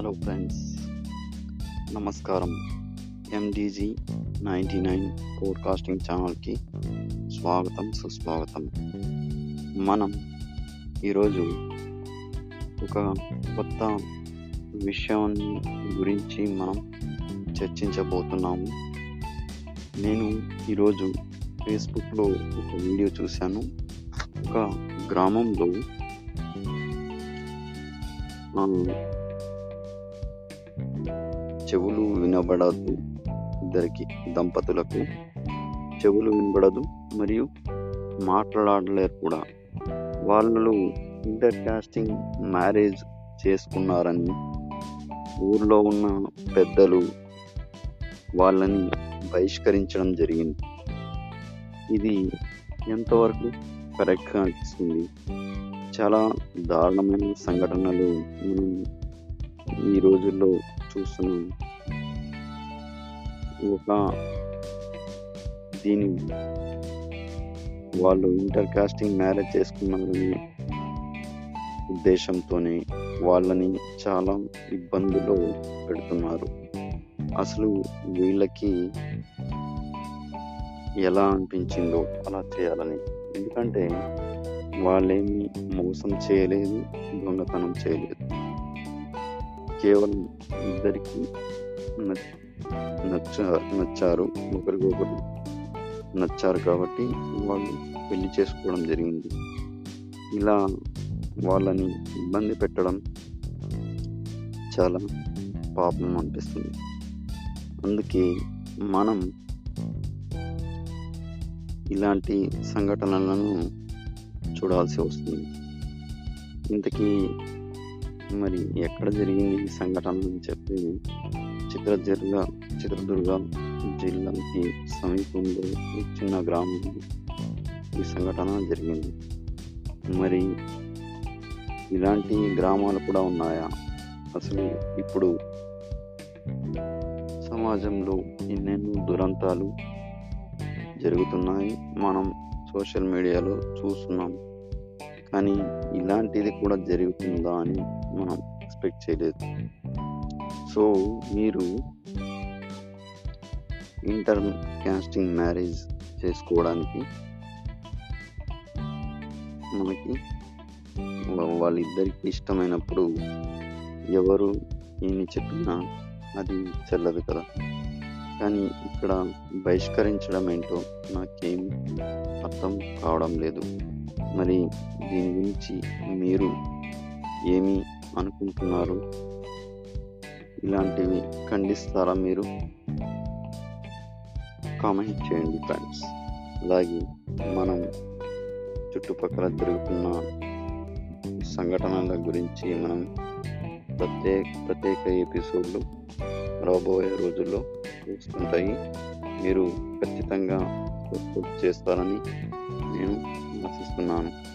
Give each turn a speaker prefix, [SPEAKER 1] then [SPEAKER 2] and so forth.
[SPEAKER 1] Hello friends నమస్కారం. ఎండిజీ ninety nine podcasting ఛానల్కి స్వాగతం సుస్వాగతం. మనం ఈరోజు ఒక కొత్త విషయాన్ని గురించి మనం చర్చించబోతున్నాము. నేను ఈరోజు ఫేస్బుక్లో ఒక వీడియో చూశాను. ఒక గ్రామంలో చెవులు వినబడదు ఇద్దరికి దంపతులకు. చెవులు వినబడదు మరియు మాట్లాడలేరు కూడా. వాళ్ళు ఇంటర్ కాస్టింగ్ మ్యారేజ్ చేసుకున్నారని ఊర్లో ఉన్న పెద్దలు వాళ్ళని బహిష్కరించడం జరిగింది. ఇది ఎంతవరకు కరెక్ట్గా అనిపిస్తుంది? చాలా దారుణమైన సంఘటనలు మనం ఈ రోజుల్లో చూస్తున్నాం. ఒక దీని వాళ్ళు ఇంటర్ కాస్టింగ్ మ్యారేజ్ చేసుకున్నారని ఉద్దేశంతోనే వాళ్ళని చాలా ఇబ్బందులు పెడుతున్నారు. అసలు వీళ్ళకి ఎలా అనిపించిందో అలా చేయాలని. ఎందుకంటే వాళ్ళేమి మోసం చేయలేదు దొంగతనం చేయలేదు. కేవలం ఇద్దరికి నచ్చ నచ్చారు. ఒకరికొకరు నచ్చారు కాబట్టి వాళ్ళు పెళ్ళి చేసుకోవడం జరిగింది. ఇలా వాళ్ళని ఇబ్బంది పెట్టడం చాలా పాపం అనిపిస్తుంది. అందుకే మనం ఇలాంటి సంఘటనలను చూడాల్సి వస్తుంది. ఇంతకీ మరి ఎక్కడ జరిగింది ఈ సంఘటన అని చెప్పి చిత్రదుర్గ చిత్రదుర్గ జిల్లాకి సమీపంలో ఒక చిన్న గ్రామంలో ఈ సంఘటన జరిగింది. మరి ఇలాంటి గ్రామాలు కూడా ఉన్నాయా? అసలు ఇప్పుడు సమాజంలో ఎన్నెన్నో దురంతాలు జరుగుతున్నాయి. మనం సోషల్ మీడియాలో చూస్తున్నాం. కానీ ఇలాంటిది కూడా జరుగుతుందా అని మనం ఎక్స్పెక్ట్ చేయలేదు. సో మీరు ఇంటర్ క్యాస్టింగ్ మ్యారేజ్ చేసుకోవడానికి మనకి వాళ్ళిద్దరికి ఇష్టమైనప్పుడు ఎవరు ఏమి చెప్పినా అది చెల్లదు కదా. కానీ ఇక్కడ బహిష్కరించడం ఏంటో నాకేం అర్థం కావడం లేదు. మరి దీని గురించి మీరు ఏమి అనుకుంటున్నారు? ఇలాంటివి ఖండిస్తారా మీరు? కామెంట్ చేయండి ఫ్రెండ్స్. అలాగే మనం చుట్టుపక్కల జరుగుతున్న సంఘటనల గురించి మనం ప్రత్యేక ప్రత్యేక ఎపిసోడ్లు రాబోయే రోజుల్లో వస్తుంటాయి. మీరు ఖచ్చితంగా చేస్తారని నేను ఆశిస్తున్నాను.